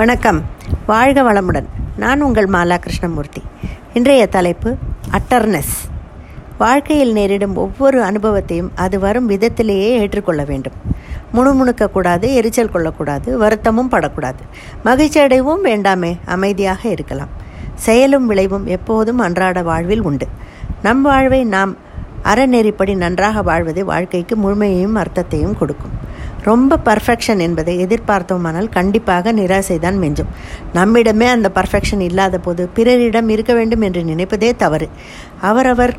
வணக்கம். வாழ்க வளமுடன். நான் உங்கள் மாலா கிருஷ்ணமூர்த்தி. இன்றைய தலைப்பு அட்டர்னஸ். வாழ்க்கையில் நேரிடும் ஒவ்வொரு அனுபவத்தையும் அது வரும் விதத்திலேயே ஏற்றுக்கொள்ள வேண்டும். முணுமுணுக்கக்கூடாது எரிச்சல் கொள்ளக்கூடாது வருத்தமும் படக்கூடாது. மகிழ்ச்சி அடைவும் வேண்டாமே அமைதியாக இருக்கலாம். செயலும் விளைவும் எப்போதும் அன்றாட வாழ்வில் உண்டு. நம் வாழ்வை நாம் அறநெறிப்படி நன்றாக வாழ்வது வாழ்க்கைக்கு முழுமையையும் அர்த்தத்தையும் கொடுக்கும். ரொம்ப பர்ஃபெக்ஷன் என்பதை எதிர்பார்த்தோமானால் கண்டிப்பாக நிராசைதான் மெஞ்சும். நம்மிடமே அந்த பர்ஃபெக்ஷன் இல்லாத போது பிறரிடம் இருக்க வேண்டும் என்று நினைப்பதே தவறு. அவரவர்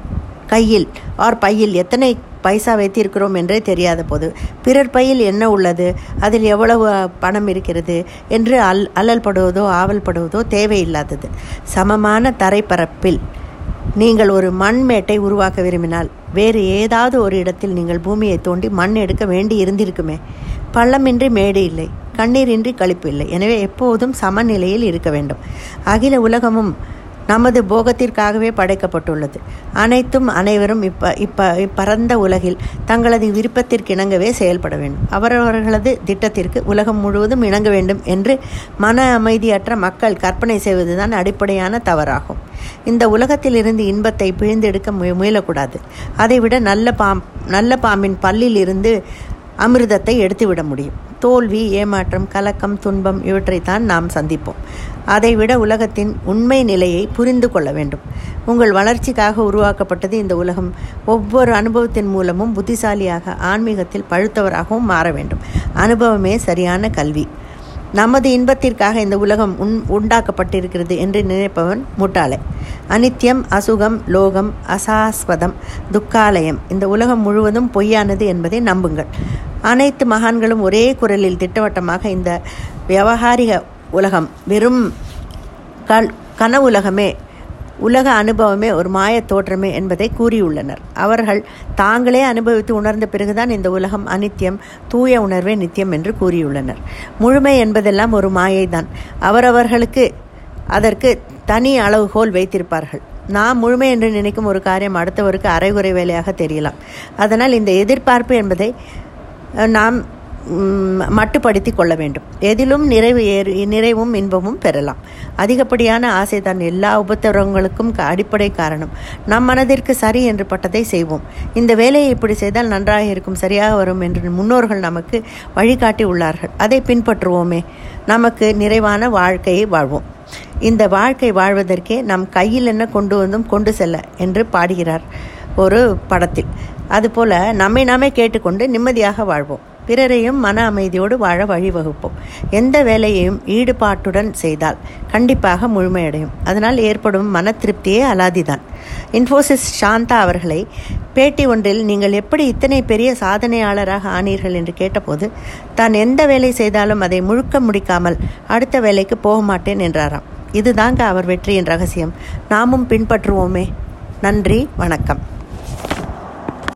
கையில் ஆர் பையில் எத்தனை பைசா வைத்திருக்கிறோம் என்றே தெரியாத போது பிறர் பையில் என்ன உள்ளது அதில் எவ்வளவு பணம் இருக்கிறது என்று அல் அல்லல்படுவதோ ஆவல்படுவதோ தேவையில்லாதது. சமமான தரைப்பரப்பில் நீங்கள் ஒரு மண்மேட்டை உருவாக்க விரும்பினால் வேறு ஏதாவது ஒரு இடத்தில் நீங்கள் பூமியை தோண்டி மண் எடுக்க வேண்டி இருந்திருக்குமே. பள்ளமின்றி மேடு இல்லை கண்ணீரின்றி கழிப்பு இல்லை. எனவே எப்போதும் சமநிலையில் இருக்க வேண்டும். அகில உலகமும் நமது போகத்திற்காகவே படைக்கப்பட்டுள்ளது. அனைத்தும் அனைவரும் இப்ப இப்ப இப்பரந்த உலகில் தங்களது விருப்பத்திற்கிணங்கவே செயல்பட வேண்டும். அவரவர்களது திட்டத்திற்கு உலகம் முழுவதும் இணங்க வேண்டும் என்று மன அமைதியற்ற மக்கள் கற்பனை செய்வதுதான் அடிப்படையான தவறாகும். இந்த உலகத்திலிருந்து இன்பத்தை பிழிந்தெடுக்க முய முயலக்கூடாது. அதைவிட நல்ல பாம் நல்ல பாம்பின் பல்லில் இருந்து அமிர்தத்தை எடுத்துவிட முடியும். தோல்வி ஏமாற்றம் கலக்கம் துன்பம் இவற்றைத்தான் நாம் சந்திப்போம். அதைவிட உலகத்தின் உண்மை நிலையை புரிந்து கொள்ள வேண்டும். உங்கள் வளர்ச்சிக்காக உருவாக்கப்பட்டது இந்த உலகம். ஒவ்வொரு அனுபவத்தின் மூலமும் புத்திசாலியாக ஆன்மீகத்தில் பழுத்தவராகவும் மாற வேண்டும். அனுபவமே சரியான கல்வி. நமது இன்பத்திற்காக இந்த உலகம் உன் உண்டாக்கப்பட்டிருக்கிறது என்று நினைப்பவன் முட்டாளே. அனித்யம் அசுகம் லோகம் அசாஸ்வதம் துக்காலயம். இந்த உலகம் முழுவதும் பொய்யானது என்பதை நம்புங்கள். அனைத்து மகான்களும் ஒரே குரலில் திட்டவட்டமாக இந்த விவகாரிக உலகம் வெறும் கல் கனவுலகமே உலக அனுபவமே ஒரு மாய தோற்றமே என்பதை கூறியுள்ளனர். அவர்கள் தாங்களே அனுபவித்து உணர்ந்த பிறகுதான் இந்த உலகம் அனித்தியம் தூய உணர்வே நித்தியம் என்று கூறியுள்ளனர். முழுமை என்பதெல்லாம் ஒரு மாயைதான். அவரவர்களுக்கு அதற்கு தனி அளவுகோல் வைத்திருப்பார்கள். நாம் முழுமை என்று நினைக்கும் ஒரு காரியம் அடுத்தவருக்கு அரைகுறை வேலையாக தெரியலாம். அதனால் இந்த எதிர்பார்ப்பு என்பதை நாம் மட்டுப்படுத்தி கொள்ள வேண்டும். எதிலும் நிறைவு ஏறு நிறைவும் இன்பமும் பெறலாம். அதிகப்படியான ஆசைதான் எல்லா உபத்திரவங்களுக்கும் அடிப்படை காரணம். நம் மனதிற்கு சரி என்று பட்டதை செய்வோம். இந்த வேலையை இப்படி செய்தால் நன்றாக இருக்கும் சரியாக வரும் என்று முன்னோர்கள் நமக்கு வழிகாட்டி உள்ளார்கள். அதை பின்பற்றுவோமே. நமக்கு நிறைவான வாழ்க்கையை வாழ்வோம். இந்த வாழ்க்கை வாழ்வதற்கே நம் கையில் என்ன கொண்டு வந்தும் கொண்டு செல்ல என்று பாடுகிறார். ஒரு படத்தில். அதுபோல் நம்மை நாமே கேட்டுக்கொண்டு நிம்மதியாக வாழ்வோம். பிறரையும் மன அமைதியோடு வாழ வழிவகுப்போம். எந்த வேலையையும் ஈடுபாட்டுடன் செய்தால் கண்டிப்பாக முழுமையடையும். அதனால் ஏற்படும் மன திருப்தியே அலாதிதான். இன்ஃபோசிஸ் சாந்தா அவர்களை பேட்டி ஒன்றில் நீங்கள் எப்படி இத்தனை பெரிய சாதனையாளராக ஆனீர்கள்? என்று கேட்டபோது தான் எந்த வேலை செய்தாலும் அதை முழுக்க முடிக்காமல் அடுத்த வேலைக்கு போக மாட்டேன் என்றாராம். இதுதாங்க அவர் வெற்றியின் ரகசியம். நாமும் பின்பற்றுவோமே. நன்றி வணக்கம்.